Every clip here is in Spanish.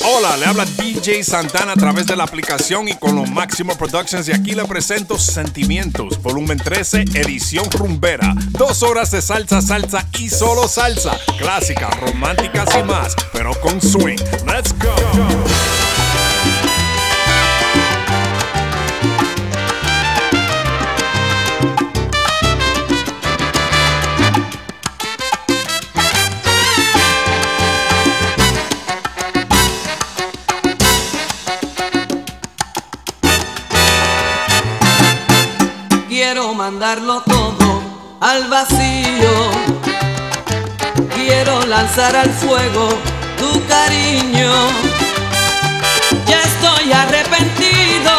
Hola, le habla DJ Santana a través de la aplicación y con los Máximo Productions y aquí le presento Sentimientos, volumen 13, edición rumbera. Dos horas de salsa, salsa y solo salsa. Clásicas, románticas y más, pero con swing. Let's go. Mandarlo todo al vacío. Quiero lanzar al fuego tu cariño. Ya estoy arrepentido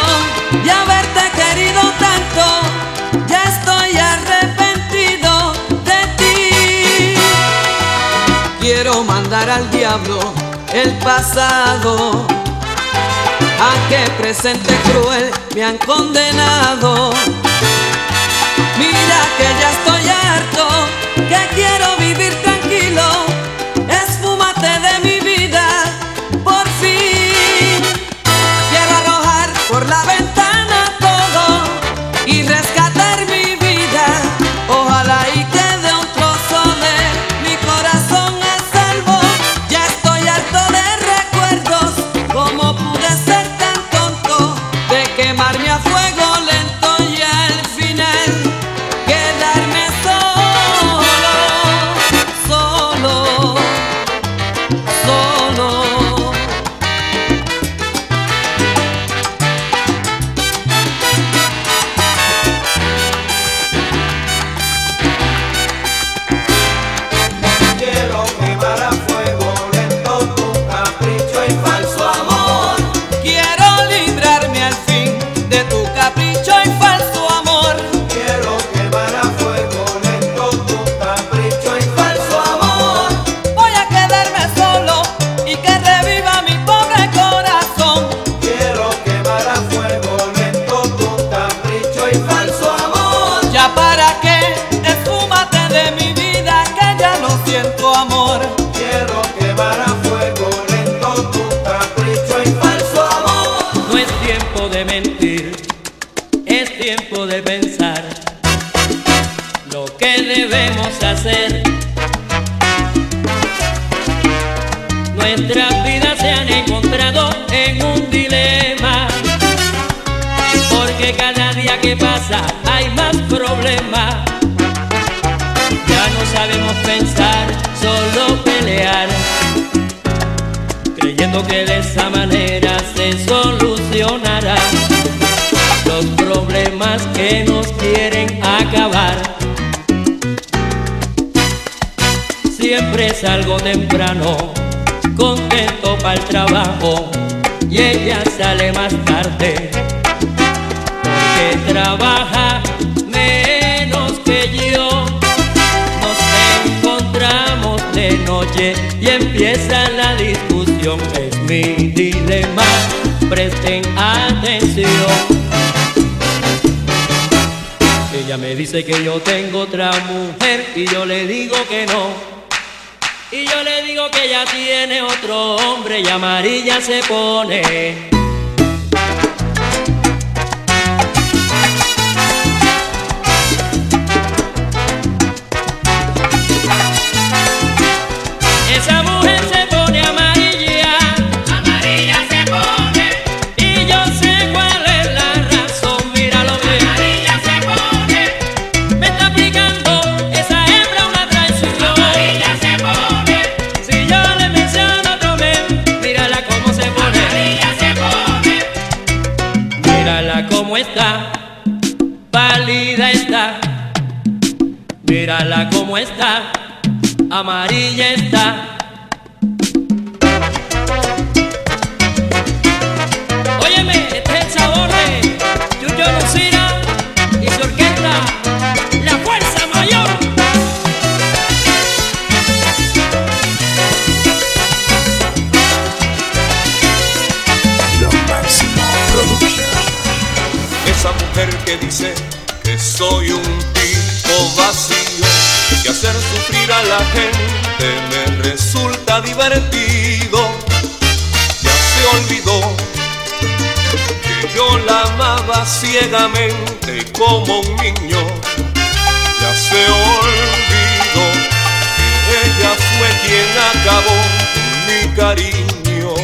de haberte querido tanto. Ya estoy arrepentido de ti. Quiero mandar al diablo el pasado. A que presente cruel me han condenado. Que ya estoy harto, que quiero vivir Temprano, contento para el trabajo, y ella sale más tarde, porque trabaja menos que yo. Nos encontramos de noche y empieza la discusión. Es mi dilema, presten atención. Ella me dice que yo tengo otra mujer y yo le digo que no. Yo le digo que ella tiene otro hombre y amarilla se pone. Mírala cómo está, pálida está. Mírala cómo está, amarilla está. soy un tipo vacío y hacer sufrir a la gente me resulta divertido. Ya se olvidó que yo la amaba ciegamente como un niño. Ya se olvidó que ella fue quien acabó mi cariño.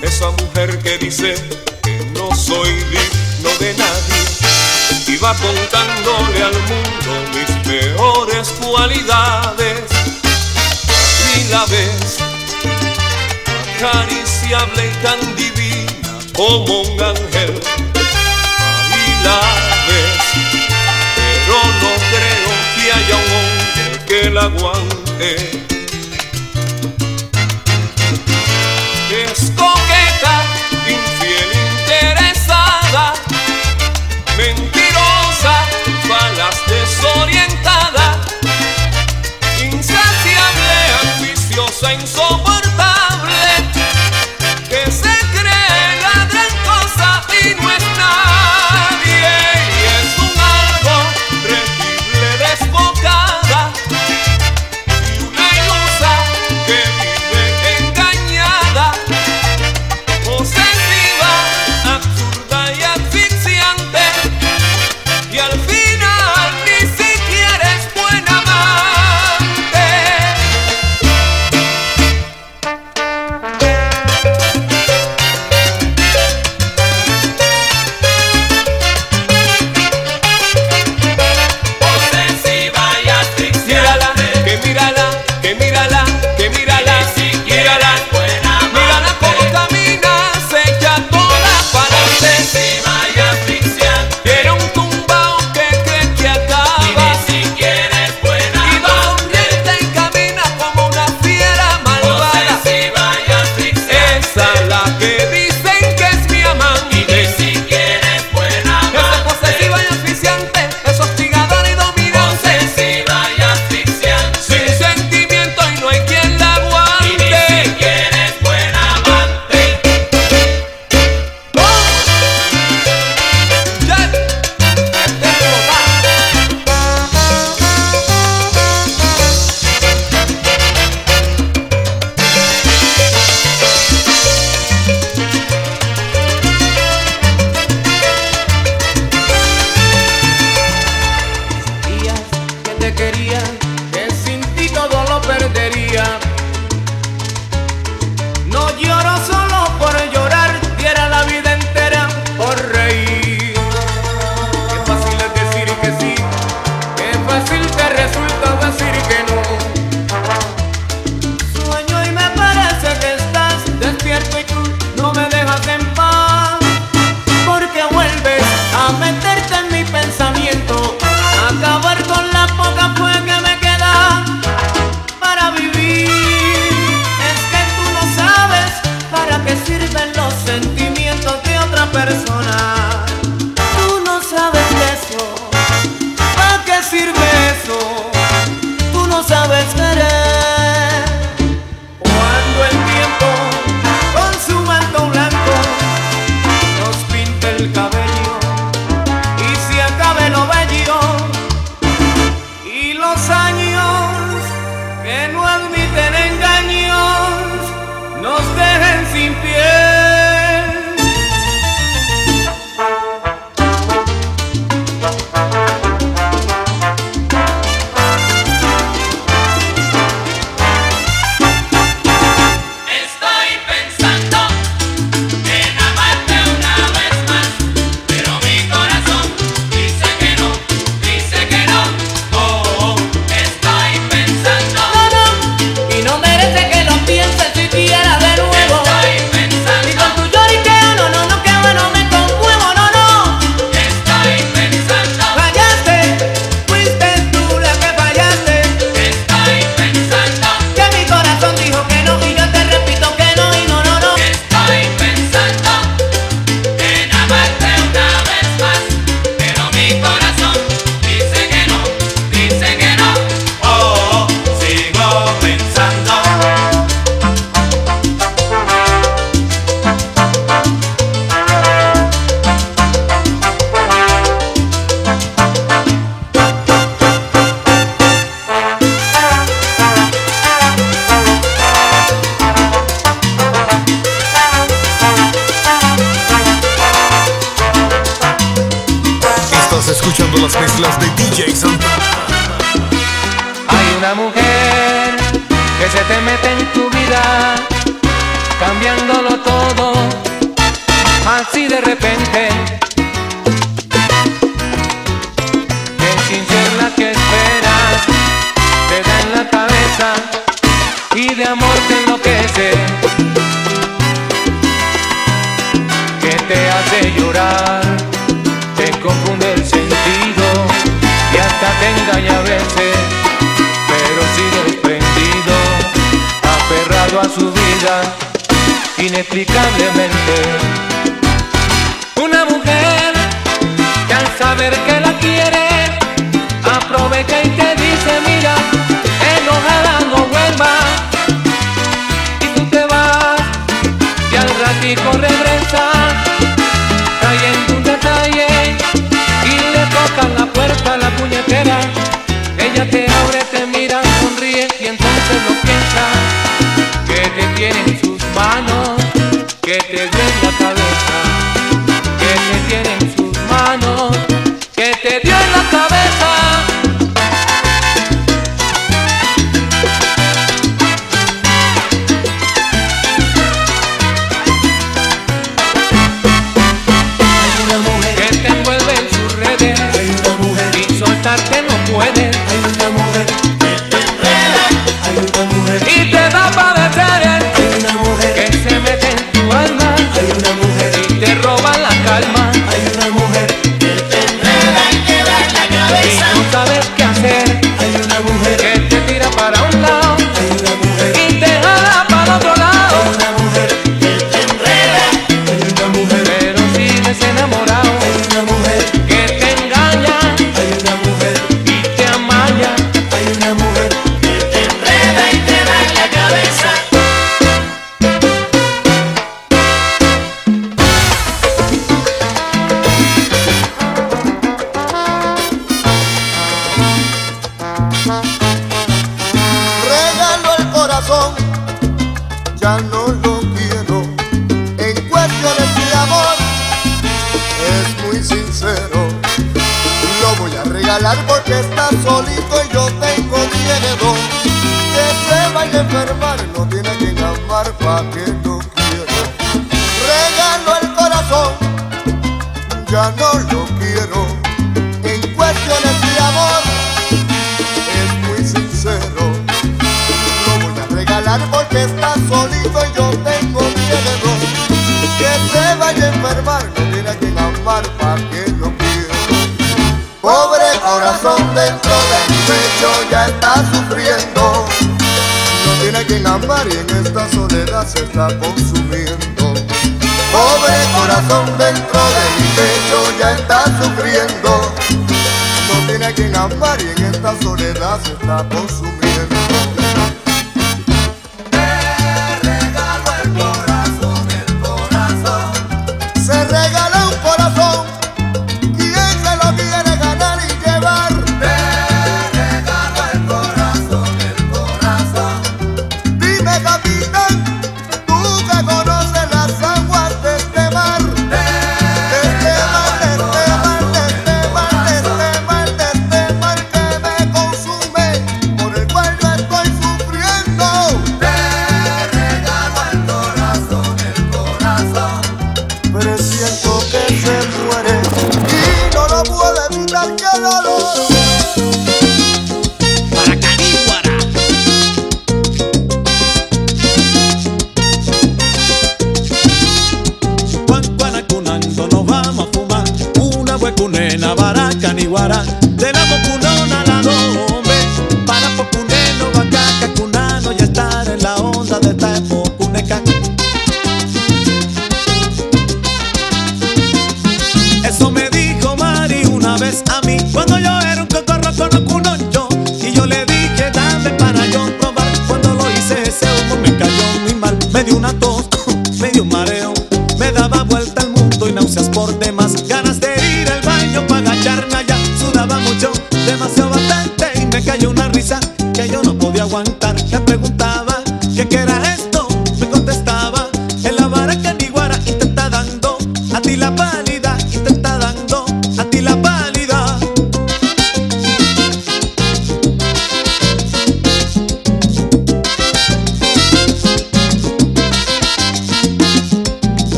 Esa mujer que dice que no soy digno de nadie va contándole al mundo mis peores cualidades. Y la ves acariciable y tan divina como un ángel. Ahí la ves, pero no creo que haya un hombre que la aguante. So. andar y en esta soledad se está consumiendo. Pobre corazón dentro de mi pecho ya está sufriendo. No tiene a quien amar y en esta soledad se está consumiendo.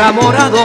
Aguacero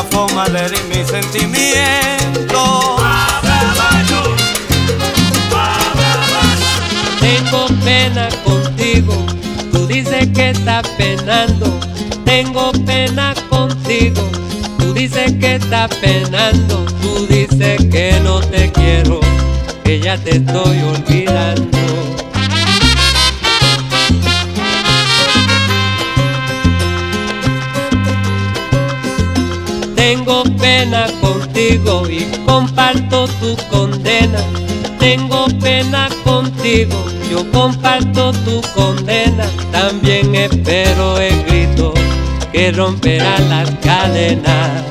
la forma de herir mis sentimientos. Tengo pena contigo, tú dices que estás penando. Tengo pena contigo, tú dices que estás penando. Tú dices que no te quiero, que ya te estoy olvidando. Pena contigo y comparto tu condena. Tengo pena contigo, yo comparto tu condena. También espero el grito que romperá las cadenas.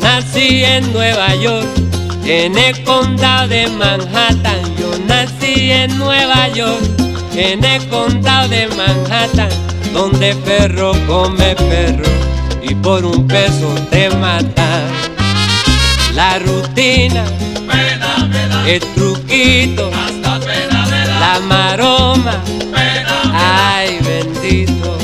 Nací en Nueva York, en el condado de Manhattan. Yo nací en Nueva York, en el condado de Manhattan, donde perro come perro y por un peso te matan. La rutina, el truquito, la maroma, ay bendito.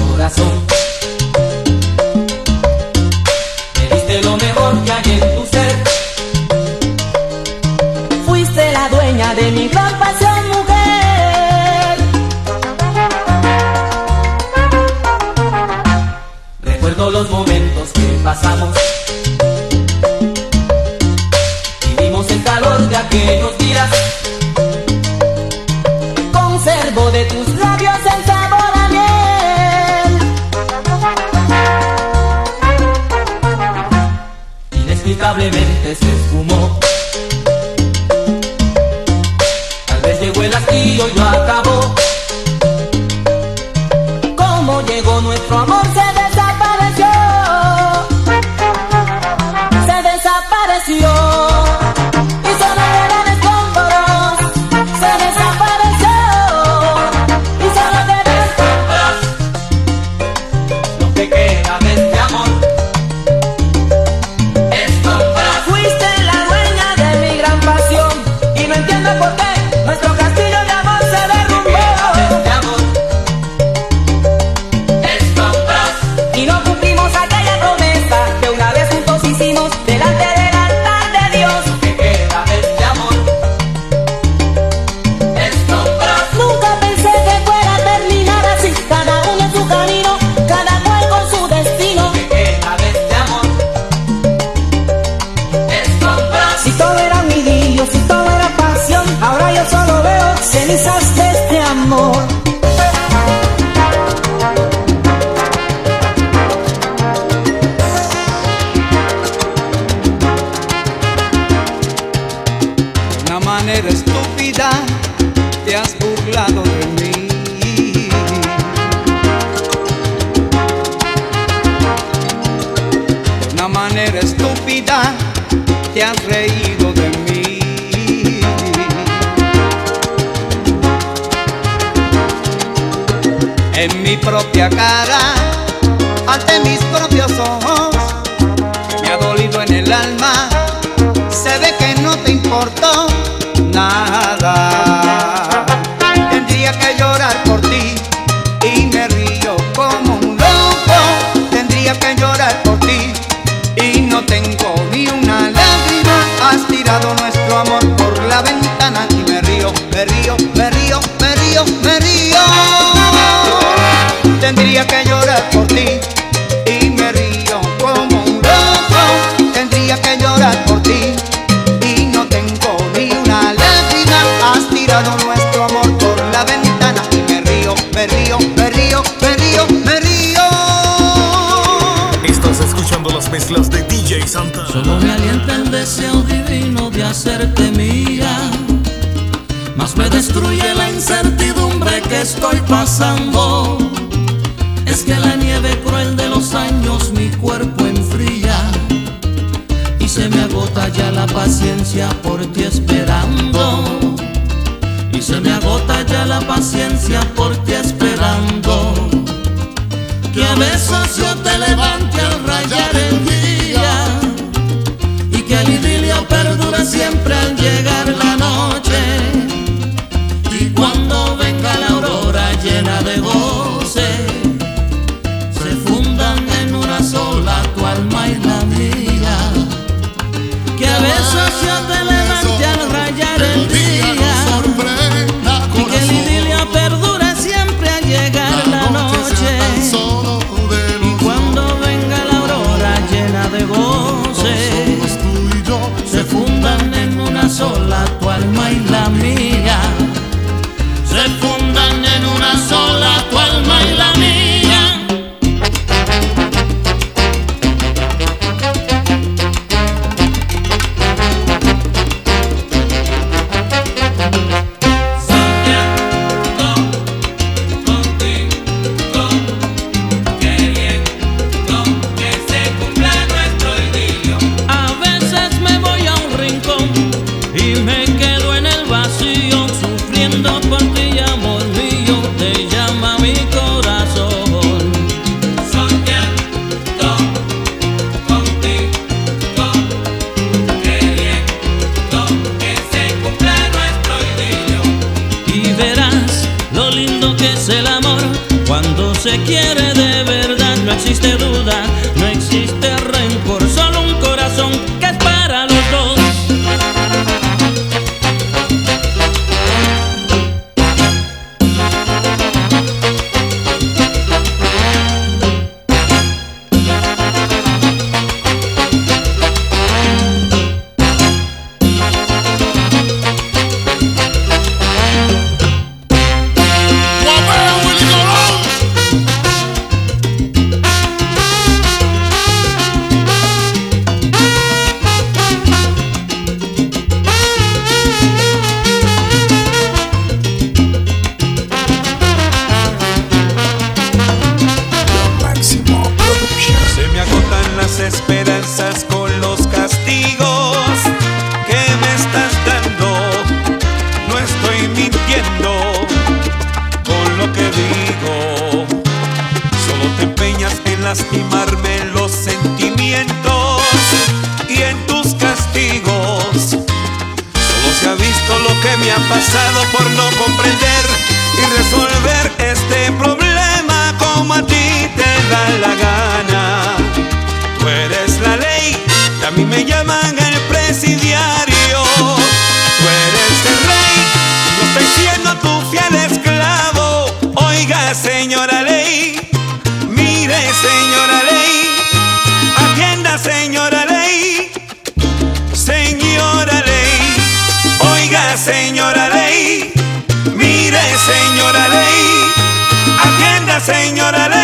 corazón. Me diste lo mejor que hay en tu ser. Fuiste la dueña de mi gran manera estúpida te has reído de mí. En mi propia cara, ante mis propias Me alienta el deseo divino de hacerte mía, más me destruye la incertidumbre que estoy pasando. Es que la nieve cruel de los años mi cuerpo enfría y se me agota ya la paciencia por ti esperando. Y se me agota ya la paciencia por ti esperando. Que a veces yo te levante al rayar el día. siempre al llegar la noche. Y cuando venga la aurora llena de goce. sola tu alma y la mía. eres la ley, y a mí me llaman el presidiario. Tú eres el rey, yo estoy siendo tu fiel esclavo. Oiga, señora ley, mire, señora ley, atienda, señora ley, señora ley, oiga, señora ley, mire, señora ley, atienda, señora ley.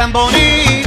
Tan bonita,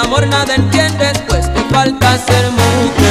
amor nada entiendes, pues te falta ser mujer.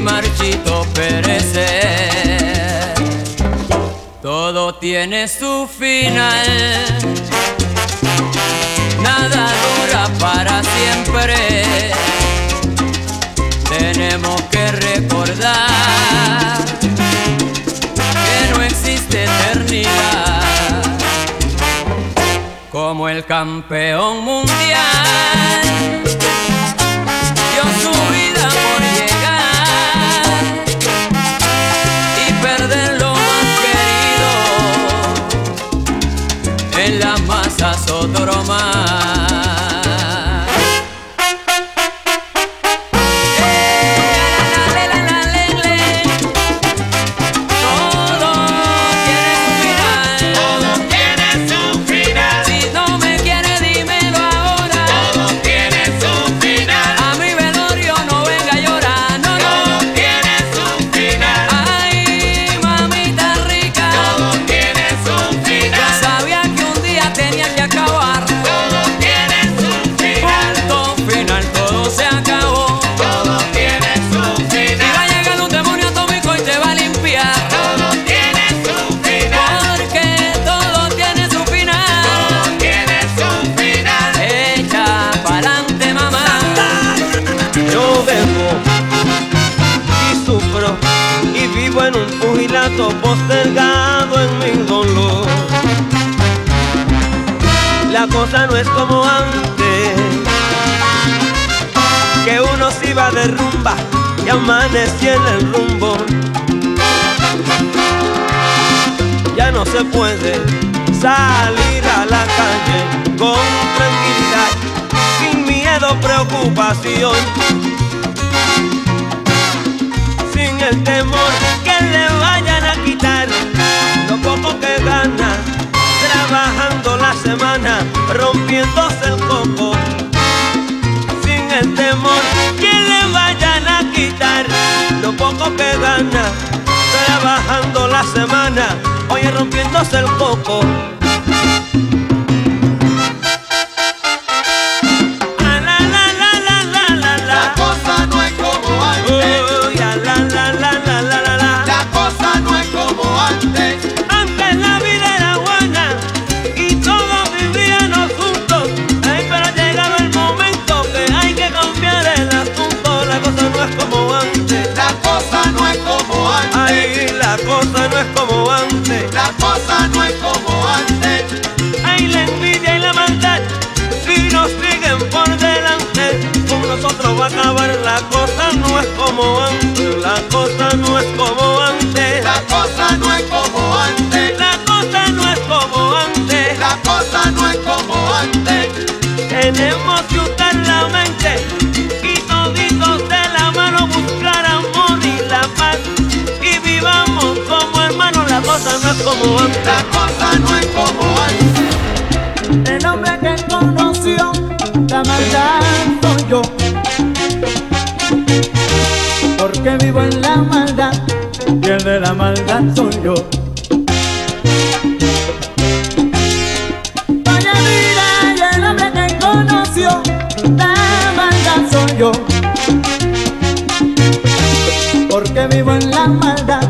Marchito perecer. Todo tiene su final, nada dura para siempre. Tenemos que recordar que no existe eternidad como el campeón mundial dio su vida por masa otro cosa no es como antes, que uno se iba de rumba y amanecía en el rumbo. Ya no se puede salir a la calle con tranquilidad, sin miedo, preocupación sin el temor que le vayan a quitar lo poco que gana, trabajando la semana, rompiéndose el coco. Sin el temor que le vayan a quitar lo poco que gana, trabajando la semana, oye, rompiéndose el coco. La cosa no es como antes. La cosa no es como antes. La cosa no es como antes. La cosa no es como antes. La cosa no es como antes. Tenemos que usar la mente y toditos de la mano buscar amor y la paz y vivamos como hermanos. La cosa no es como antes. La cosa no es como antes. El hombre que conoció la maldad soy yo. Maldad soy yo. Oye, mira, y el hombre que conoció la maldad soy yo. Porque vivo en la maldad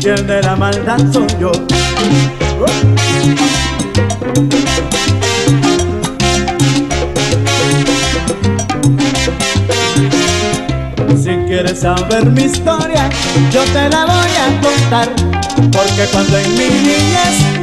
y el de la maldad soy yo. Si quieres saber mi historia, yo te la voy a contar. Porque cuando en mi niñez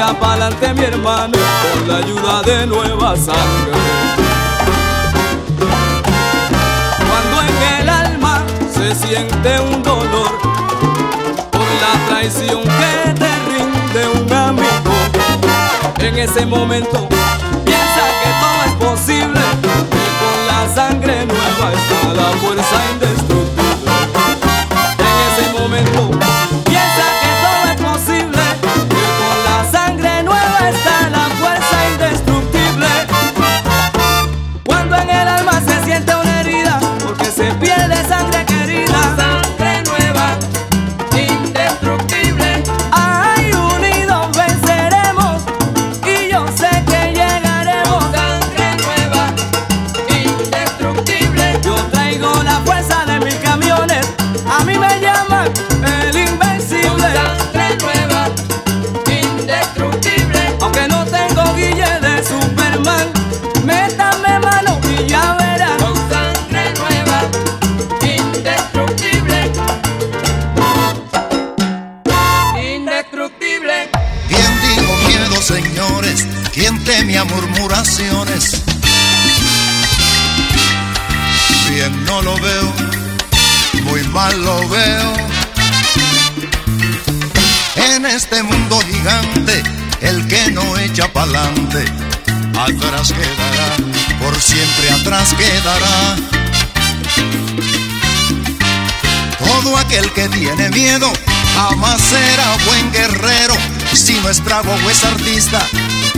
echa pa'lante mi hermano con la ayuda de nueva sangre. Cuando en el alma se siente un dolor por la traición que te rinde un amigo, en ese momento piensa que todo es posible, que con la sangre nueva está la fuerza indestructible. En ese momento tiene miedo, jamás será buen guerrero. Si no es bravo o es artista,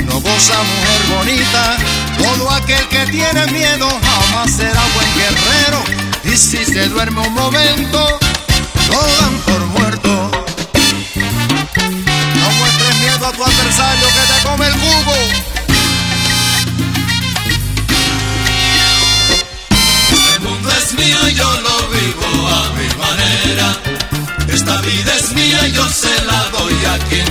no goza mujer bonita. Todo aquel que tiene miedo, jamás será buen guerrero. Y si se duerme un momento, lo dan por muerto. No muestres miedo a tu adversario que te come el jugo. aquí.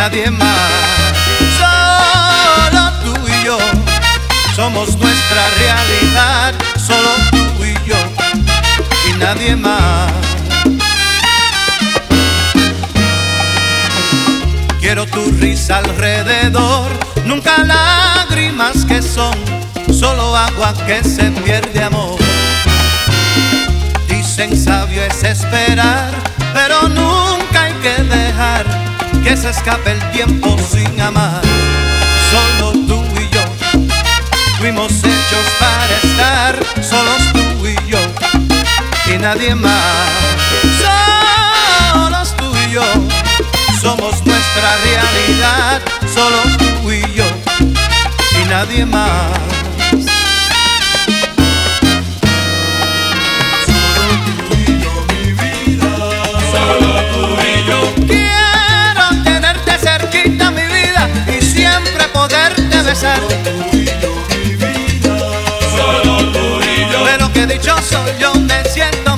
nadie más. Solo tú y yo somos nuestra realidad, solo tú y yo y nadie más. Quiero tu risa alrededor, nunca lágrimas que son, solo agua que se pierde amor. Dicen sabio es esperar, pero nunca hay que dejar que se escape el tiempo sin amar. Solo tú y yo fuimos hechos para estar solos tú y yo y nadie más. Solos tú y yo somos nuestra realidad, solos tú y yo y nadie más. César. Pero que dichoso yo me siento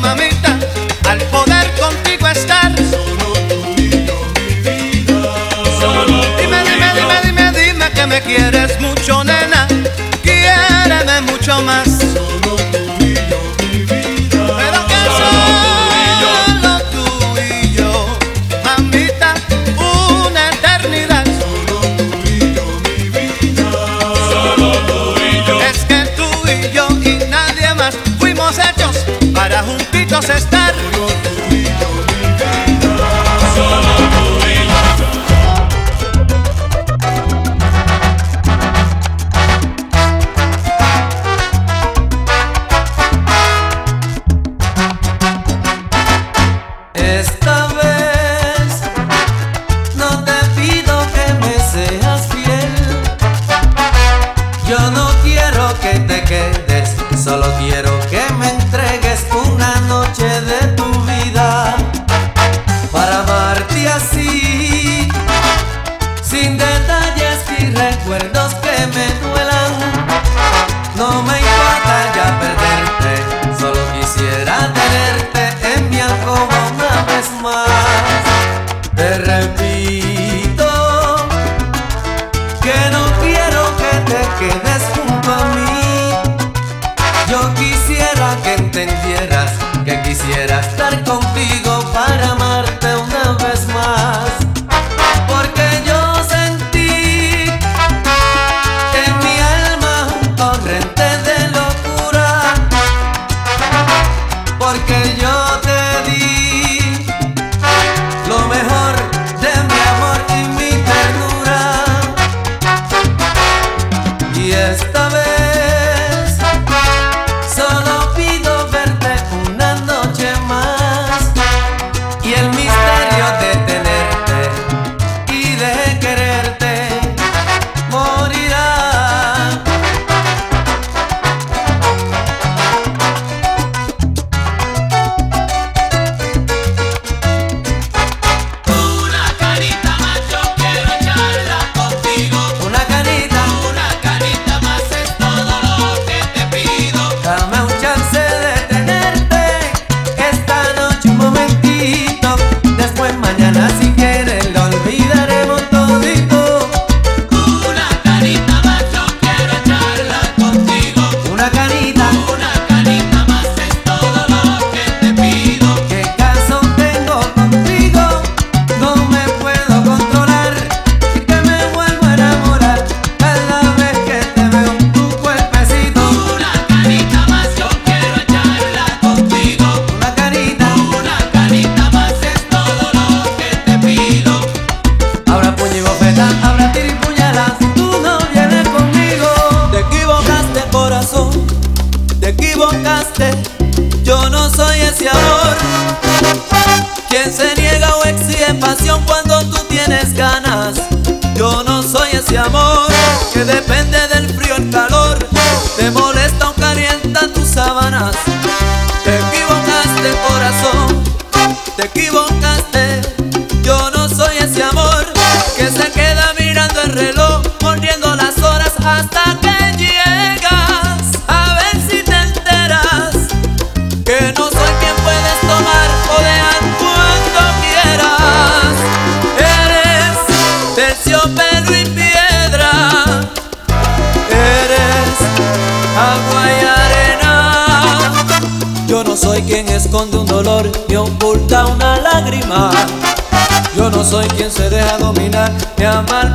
soy quien se deja dominar y amar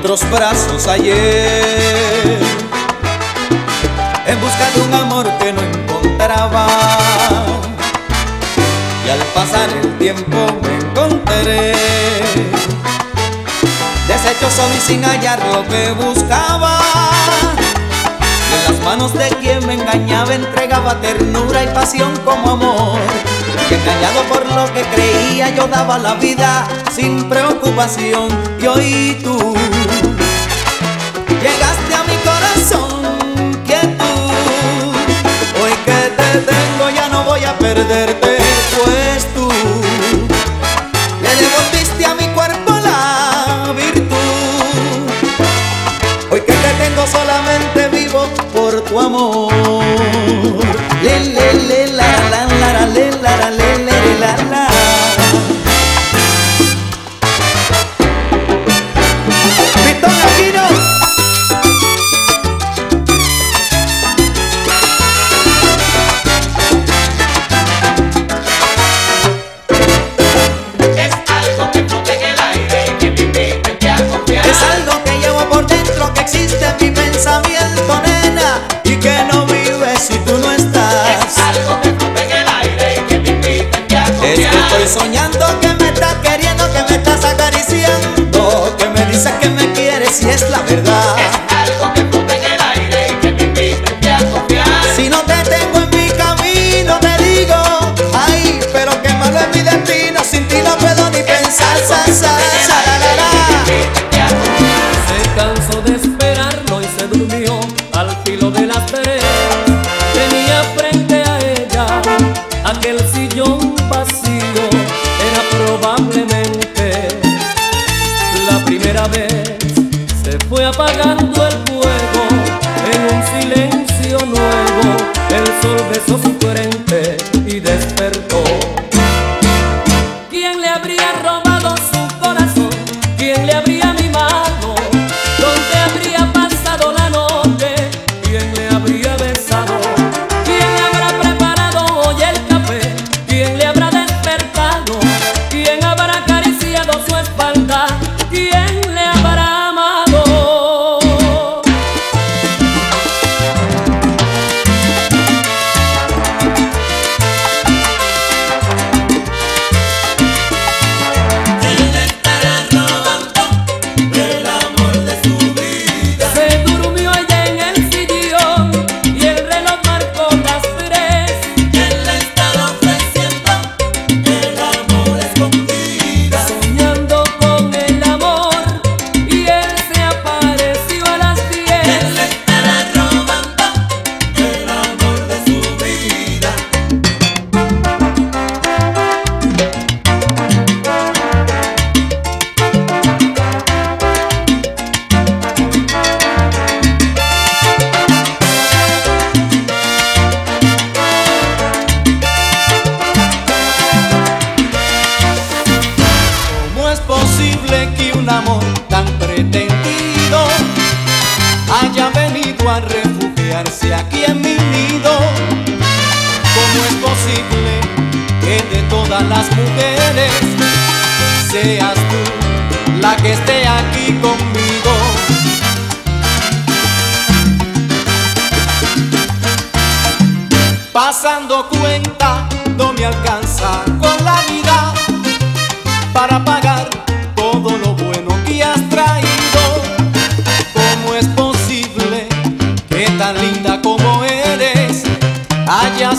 otros brazos ayer, en busca de un amor que no encontraba. Y al pasar el tiempo me encontré, deshecho solo y sin hallar lo que buscaba. Y en las manos de quien me engañaba entregaba ternura y pasión como amor. Y engañado por lo que creía yo daba la vida sin preocupación y hoy tú perderte, pues tú le devolviste a mi cuerpo la virtud. Hoy que te tengo solamente vivo por tu amor.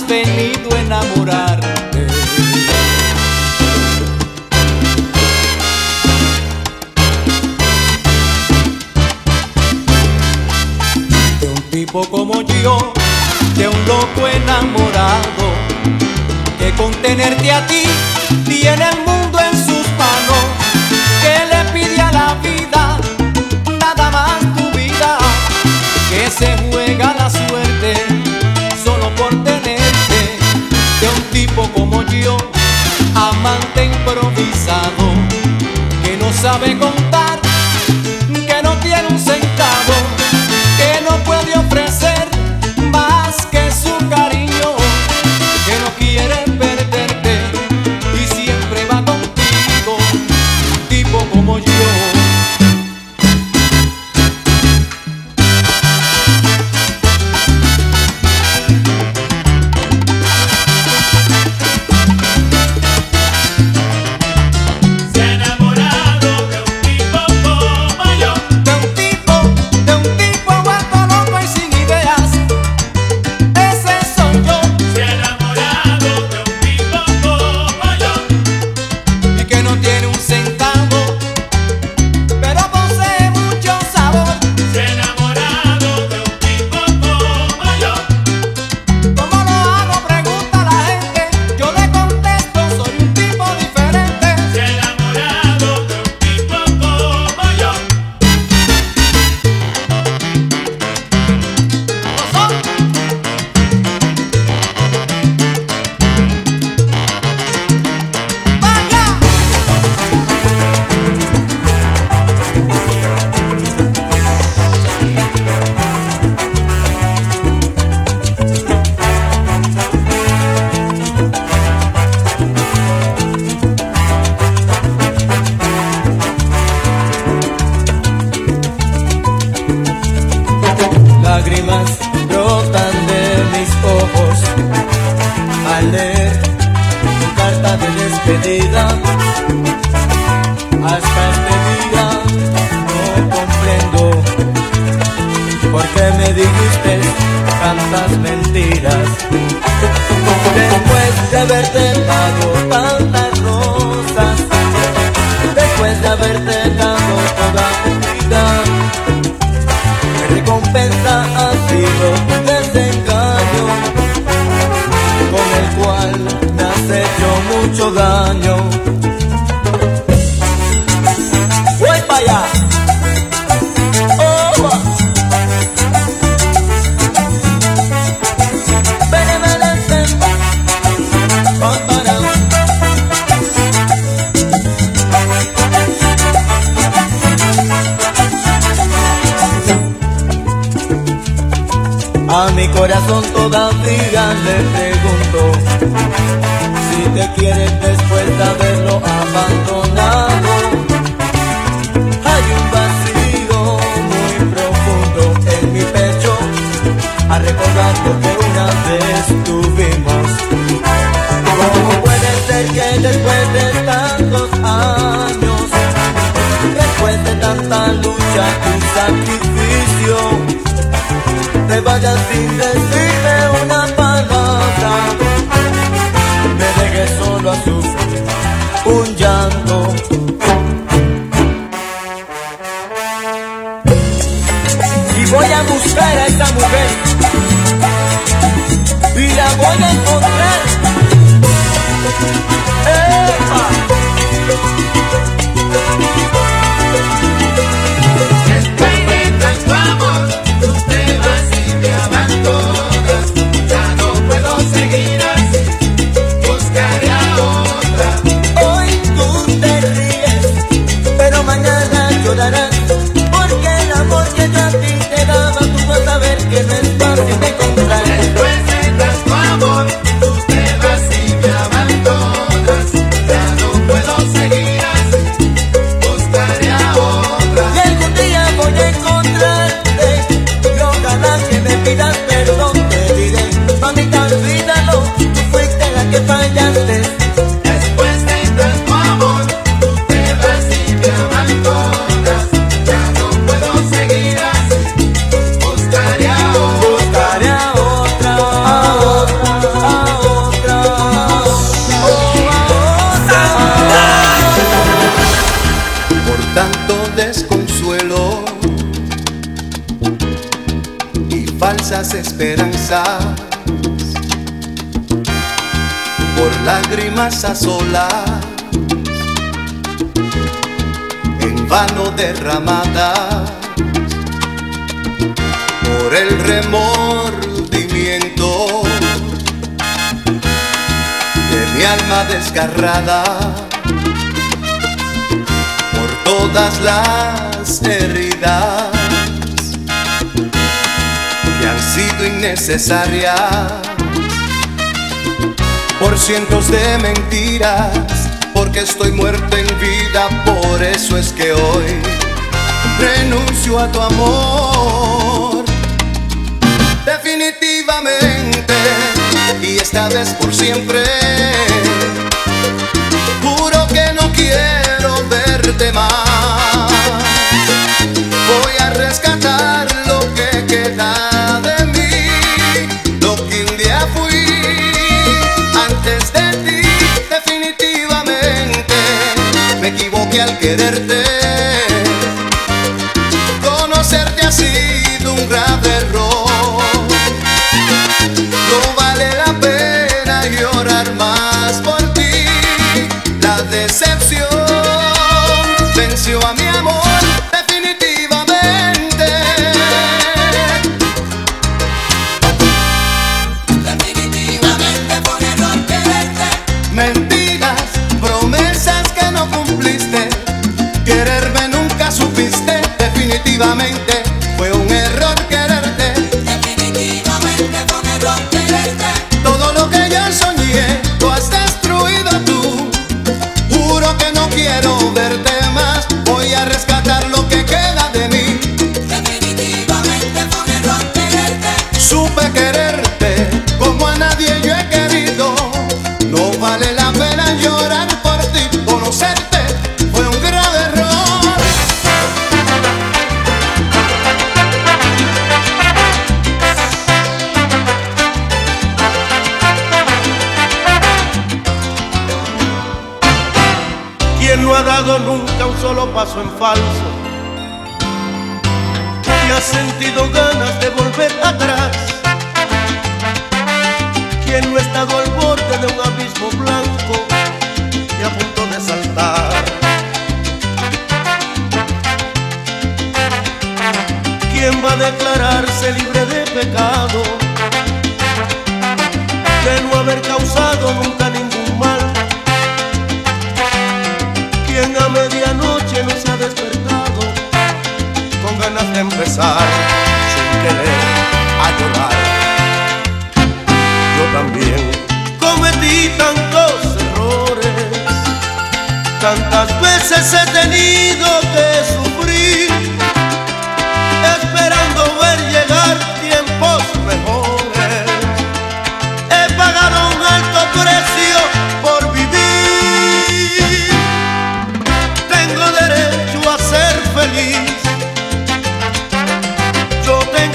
venido a enamorarte. De un tipo como yo, de un loco enamorado, que con tenerte a ti amante improvisado que no sabe contar en vano derramadas por el remordimiento de mi alma desgarrada, por todas las heridas que han sido innecesarias por cientos de mentiras, porque estoy muerto en vida, por eso es que hoy renuncio a tu amor. Definitivamente, y esta vez por siempre, juro que no quiero verte más. Voy a rescatar lo que queda. al quererte.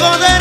Yo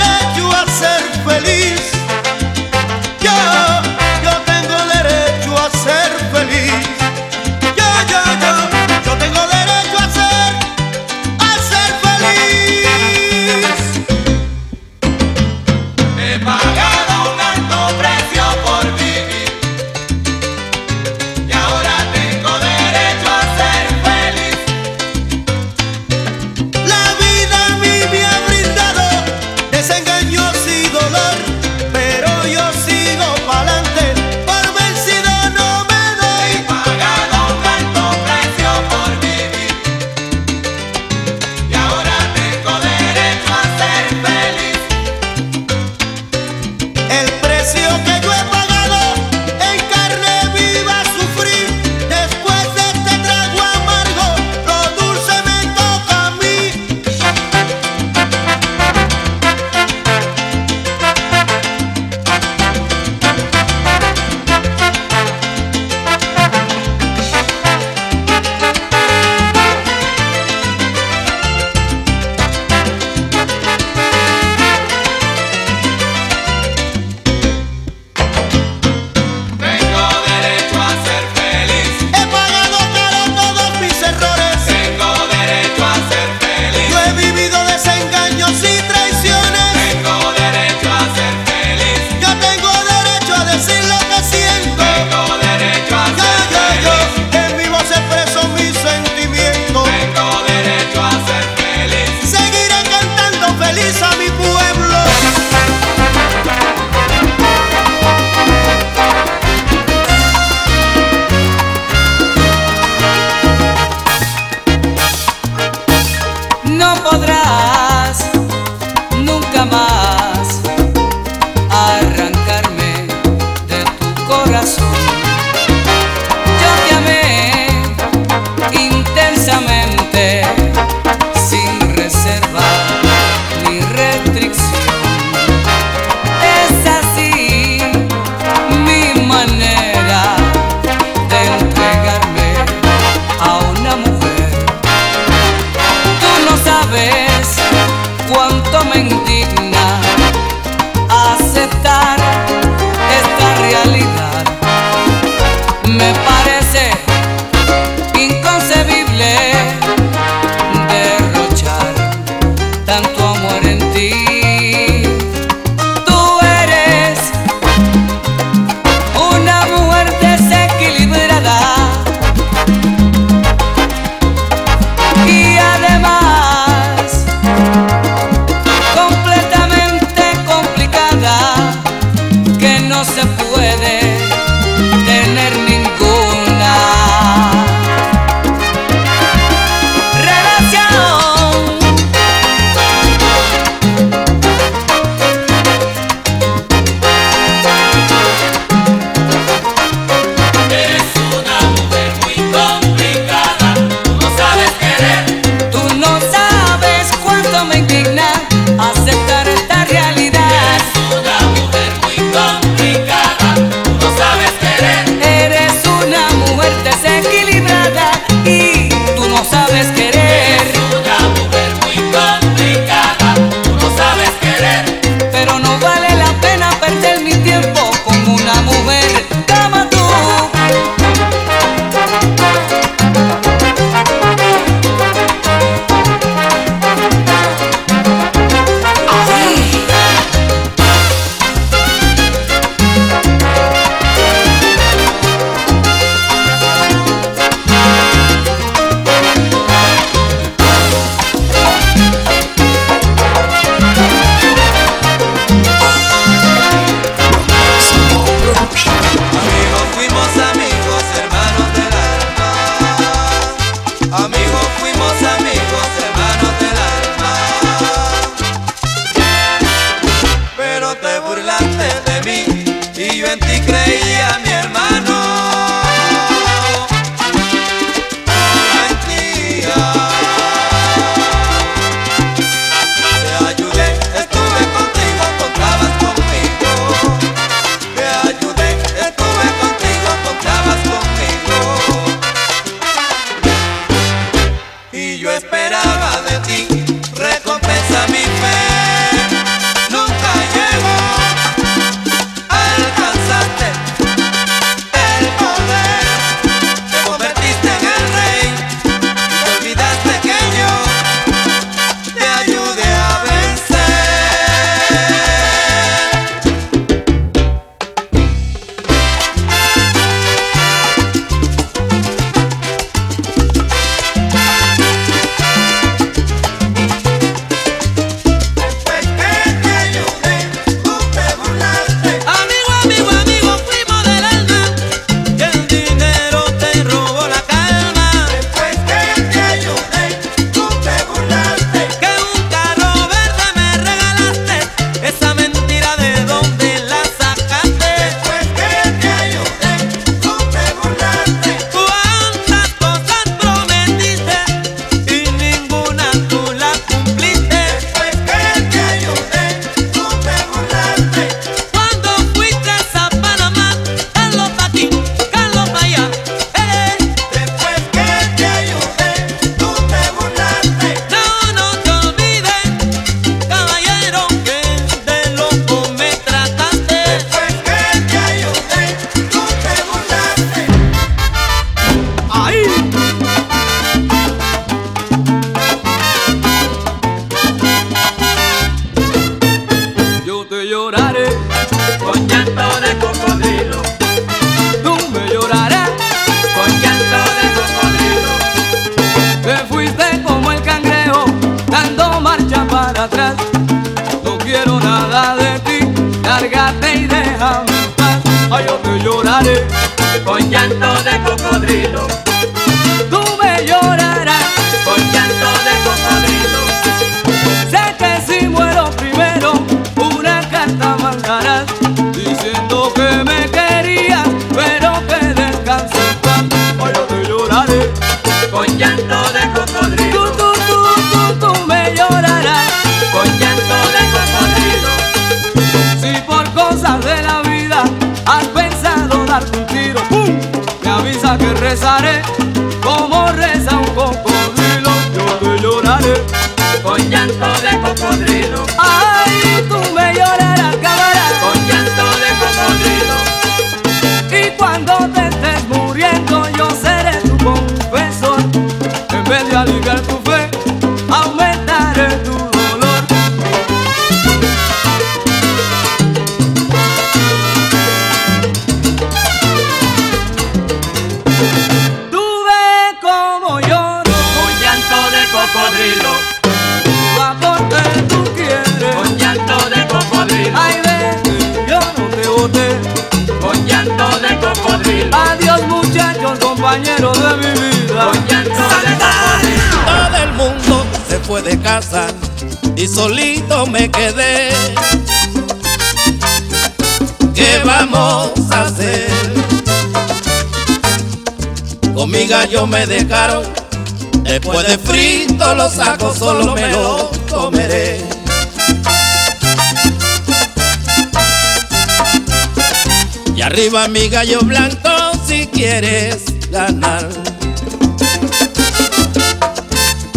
si quieres ganar.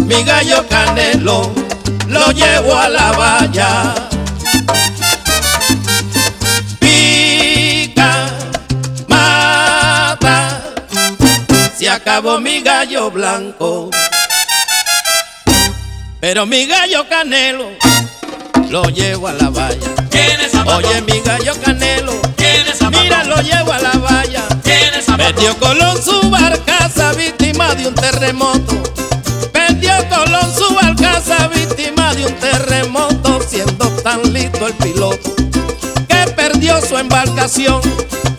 Mi gallo canelo lo llevo a la valla. Pica, mata, se acabó mi gallo blanco. Pero mi gallo canelo lo llevo a la valla. Oye, mi gallo canelo, mira, lo llevo a la valla. Perdió Colón su barcaza víctima de un terremoto. Perdió Colón su barcaza víctima de un terremoto, siendo tan listo el piloto que perdió su embarcación.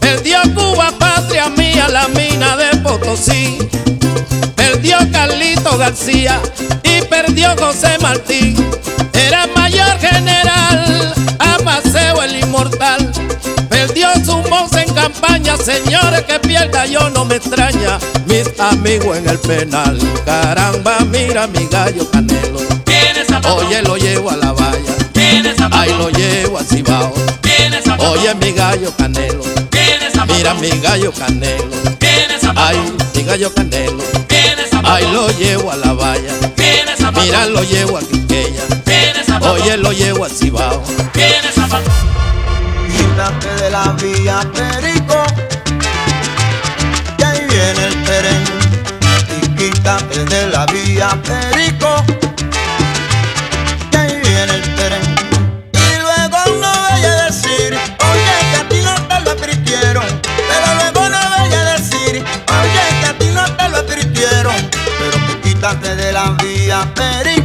Perdió Cuba, patria mía, la mina de Potosí. Perdió Carlito García y perdió José Martín. Era mayor general, a paseo el inmortal. Perdió su voz campaña, señores que pierda yo no me extraña. Mis amigos en el penal, caramba, mira mi gallo Canelo. Oye, lo llevo a la valla. Ay, lo llevo al cibao. Oye, mi gallo Canelo. Mira mi gallo Canelo. Ay, mi gallo Canelo. Ay, lo llevo a la valla. Mira, lo llevo a Quiqueya. Oye, lo llevo al cibao. Quítate de la vía, Perico, que ahí viene el tren. Y quítate de la vía, Perico, que ahí viene el tren. Y luego no vaya a decir, oye, que a ti no te lo advirtieron. Pero luego no vaya a decir, oye, que a ti no te lo advirtieron. Pero quítate de la vía, Perico,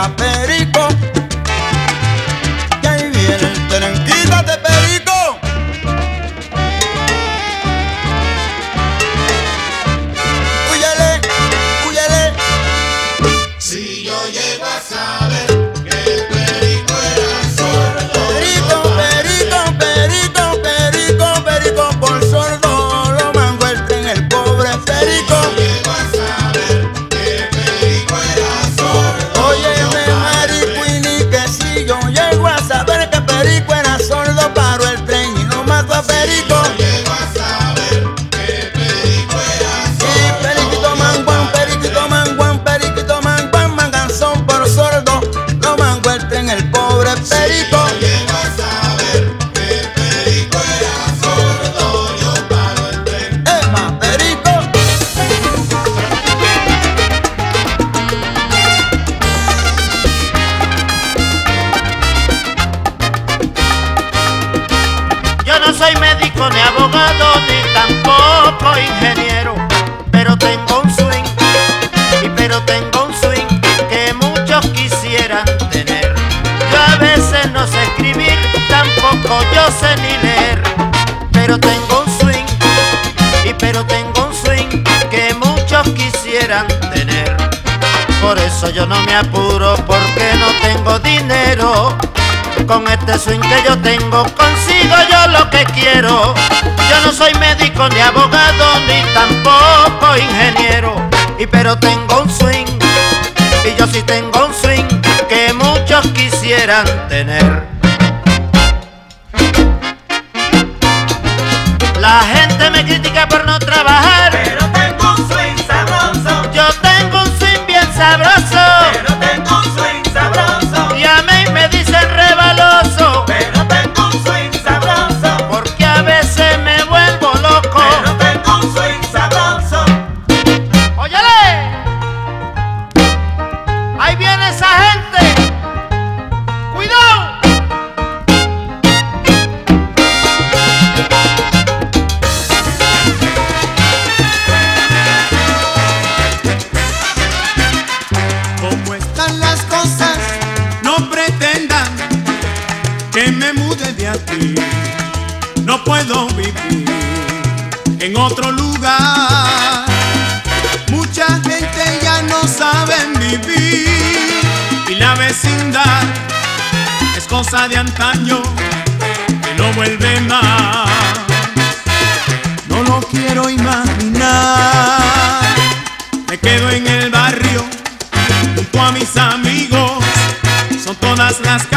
la Por eso yo no me apuro porque no tengo dinero. Con este swing que yo tengo consigo yo lo que quiero. Yo no soy médico ni abogado ni tampoco ingeniero. Y pero tengo un swing. Y yo sí tengo un swing que muchos quisieran tener. La gente me critica por no trabajar. No puedo vivir en otro lugar. Mucha gente ya no sabe vivir y la vecindad es cosa de antaño que no vuelve más. No lo quiero imaginar. Me quedo en el barrio junto a mis amigos. Son todas las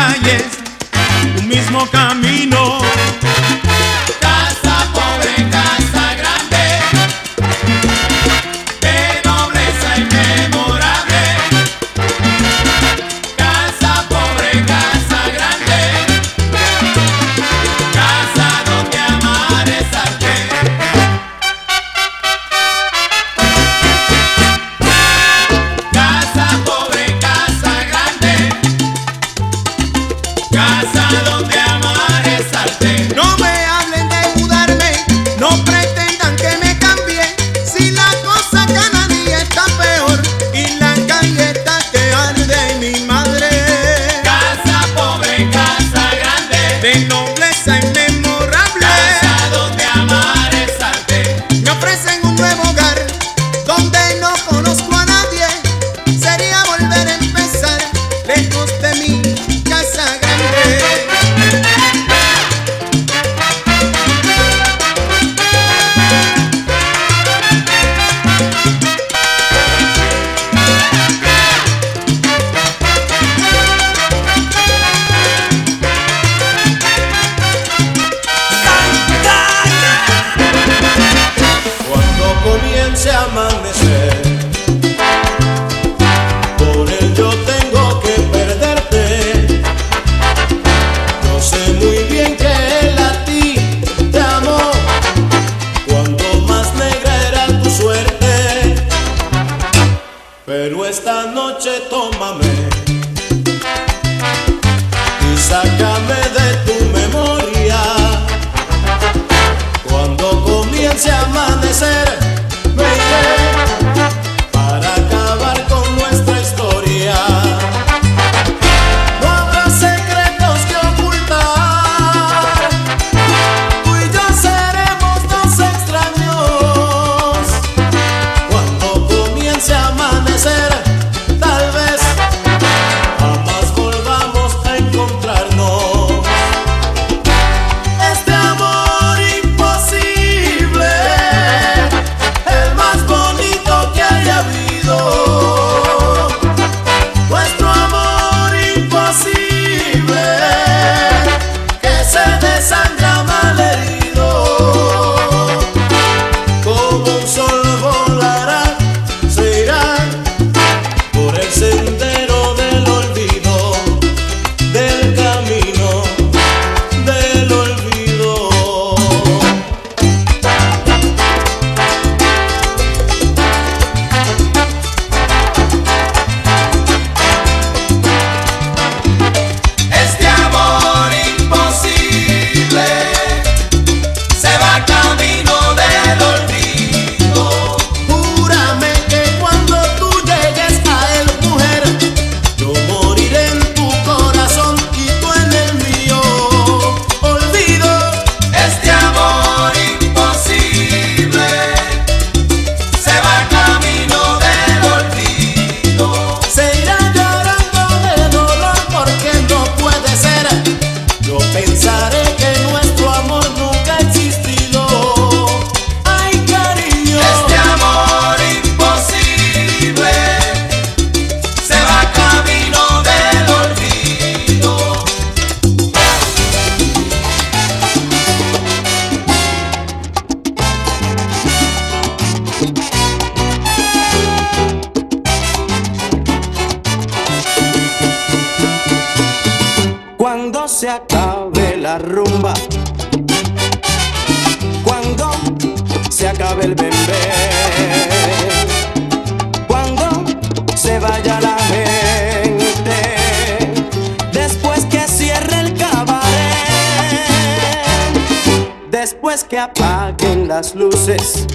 apaguen las luces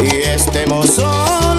y estemos solos